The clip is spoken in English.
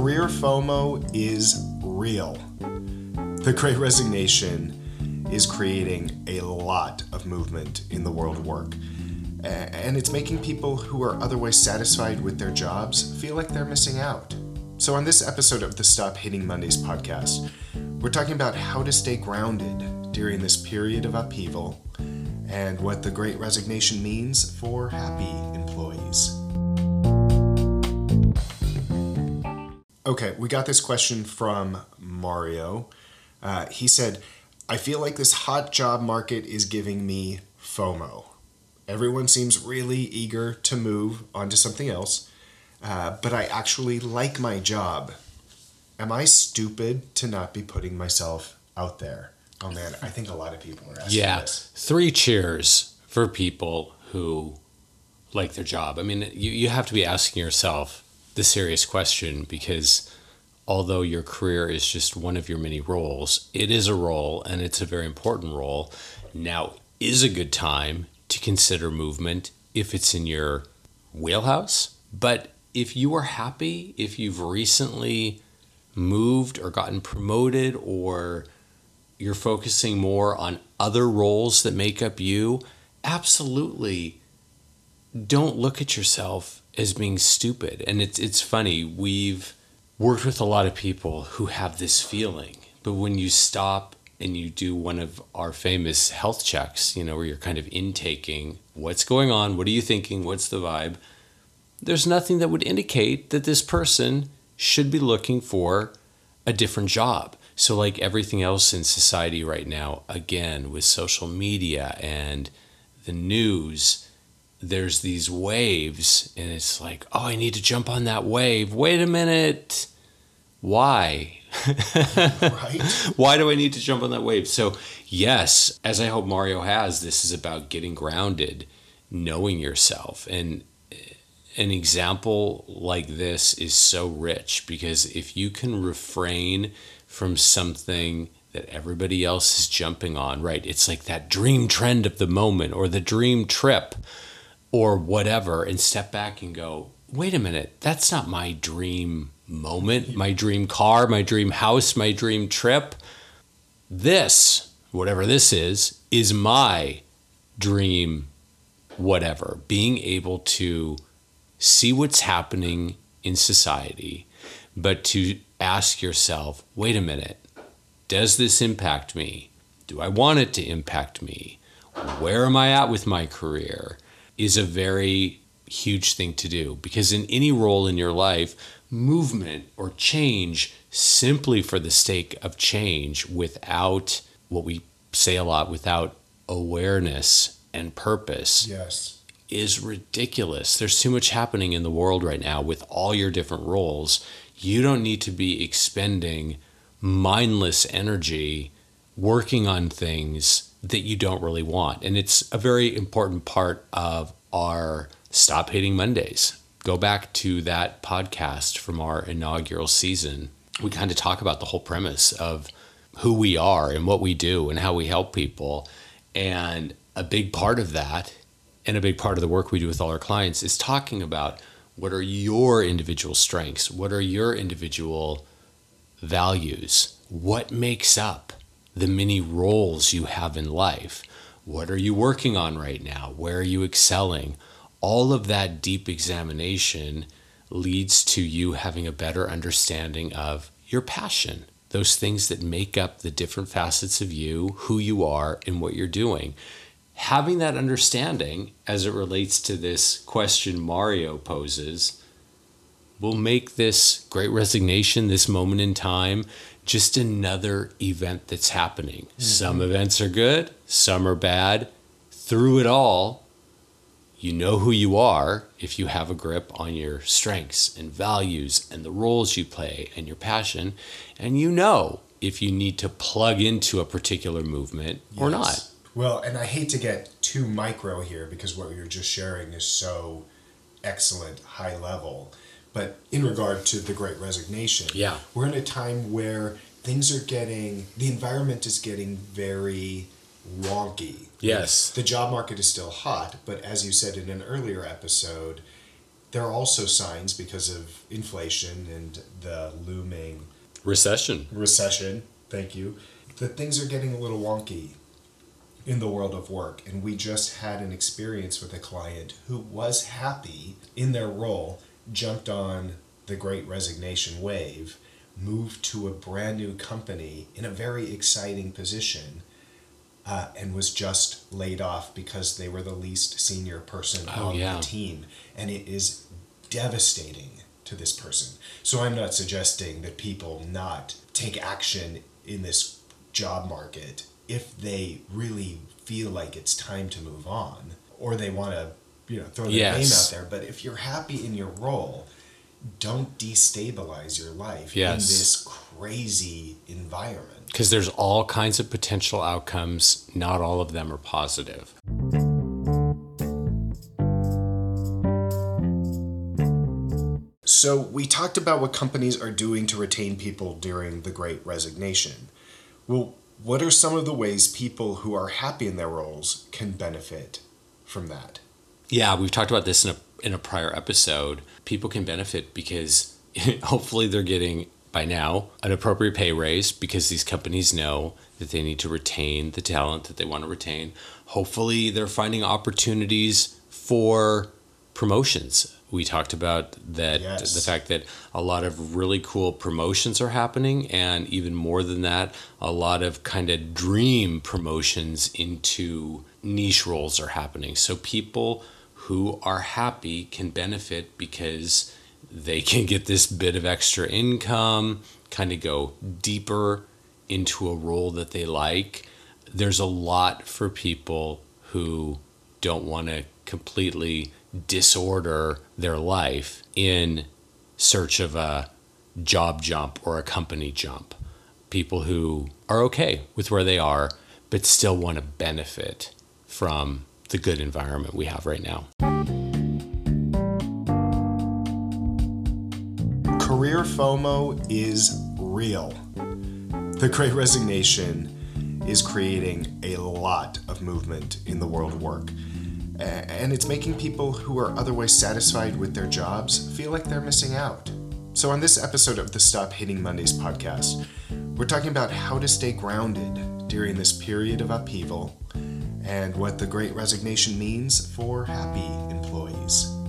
career FOMO is real. The Great Resignation is creating a lot of movement in the world of work. And it's making people who are otherwise satisfied with their jobs feel like they're missing out. So, on this episode of the Stop Hating Mondays podcast, we're talking about how to stay grounded during this period of upheaval and what the Great Resignation means for happy employees. Okay, we got this question from Mario. Uh, he said, I feel like this hot job market is giving me FOMO. Everyone seems really eager to move onto something else, uh, but I actually like my job. Am I stupid to not be putting myself out there? Oh man, I think a lot of people are asking yeah, this. three cheers for people who like their job. I mean, you, you have to be asking yourself, the serious question because although your career is just one of your many roles, it is a role and it's a very important role. Now is a good time to consider movement if it's in your wheelhouse. But if you are happy, if you've recently moved or gotten promoted or you're focusing more on other roles that make up you, absolutely don't look at yourself as being stupid. And it's it's funny, we've worked with a lot of people who have this feeling, but when you stop and you do one of our famous health checks, you know, where you're kind of intaking what's going on, what are you thinking, what's the vibe, there's nothing that would indicate that this person should be looking for a different job. So, like everything else in society right now, again, with social media and the news, there's these waves and it's like oh i need to jump on that wave. Wait a minute. Why? Right. Why do i need to jump on that wave? So yes as i hope mario has this is about getting grounded knowing yourself. And eh, an example like this is so rich because if you can refrain from something that everybody else is jumping on right it's like that dream trend of the moment or the dream trip or whatever and step back and go, wait a minute, that's not my dream moment, my dream car, my dream house, my dream trip. This, whatever this is, is my dream whatever. Being able to see what's happening in society, but to ask yourself, wait a minute, does this impact me? Do I want it to impact me? Where am I at with my career? Is a very huge thing to do because in any role in your life, movement or change simply for the sake of change without what we say a lot without awareness and purpose yes. is ridiculous. There's too much happening in the world right now with all your different roles. You don't need to be expending mindless energy working on things that you don't really want. And it's a very important part of our Stop Hating Mondays. Go back to that podcast from our inaugural season. We kind of talk about the whole premise of who we are and what we do and how we help people. And a big part of that, and a big part of the work we do with all our clients, is talking about what are your individual strengths? What are your individual values? What makes up the many roles you have in life. What are you working on right now? Where are you excelling? All of that deep examination leads to you having a better understanding of your passion, those things that make up the different facets of you, who you are, and what you're doing. Having that understanding as it relates to this question Mario poses will make this great resignation, this moment in time, just another event that's happening. Mm-hmm. Some events are good, some are bad. Through it all, you know who you are if you have a grip on your strengths and values and the roles you play and your passion. And you know if you need to plug into a particular movement yes. or not. Well, and I hate to get too micro here because what you're just sharing is so excellent, high level. But in regard to the great resignation, yeah. we're in a time where things are getting, the environment is getting very wonky. Yes. The job market is still hot, but as you said in an earlier episode, there are also signs because of inflation and the looming Recession. recession, thank you, that things are getting a little wonky in the world of work. And we just had an experience with a client who was happy in their role, jumped on the great resignation wave, moved to a brand new company in a very exciting position. Uh, and was just laid off because they were the least senior person Oh, on yeah. the team. And it is devastating to this person. So I'm not suggesting that people not take action in this job market if they really feel like it's time to move on or they want to, you know, throw their name out there. But if you're happy in your role, don't destabilize your life Yes. in this crazy environment. Because there's all kinds of potential outcomes. Not all of them are positive. So, we talked about what companies are doing to retain people during the great resignation. Well, what are some of the ways people who are happy in their roles can benefit from that? Yeah, we've talked about this in a in a prior episode. People can benefit because hopefully they're getting by now an appropriate pay raise because these companies know that they need to retain the talent that they want to retain. Hopefully they're finding opportunities for promotions. We talked about that Yes. the fact that a lot of really cool promotions are happening and even more than that, a lot of kind of dream promotions into niche roles are happening. So people who are happy can benefit because they can get this bit of extra income, kind of go deeper into a role that they like. There's a lot for people who don't want to completely disorder their life in search of a job jump or a company jump. People who are okay with where they are, but still want to benefit from the good environment we have right now. Career FOMO is real. The Great Resignation is creating a lot of movement in the world of work. And it's making people who are otherwise satisfied with their jobs feel like they're missing out. So, on this episode of the Stop Hating Mondays podcast, we're talking about how to stay grounded during this period of upheaval and what the Great Resignation means for happy employees.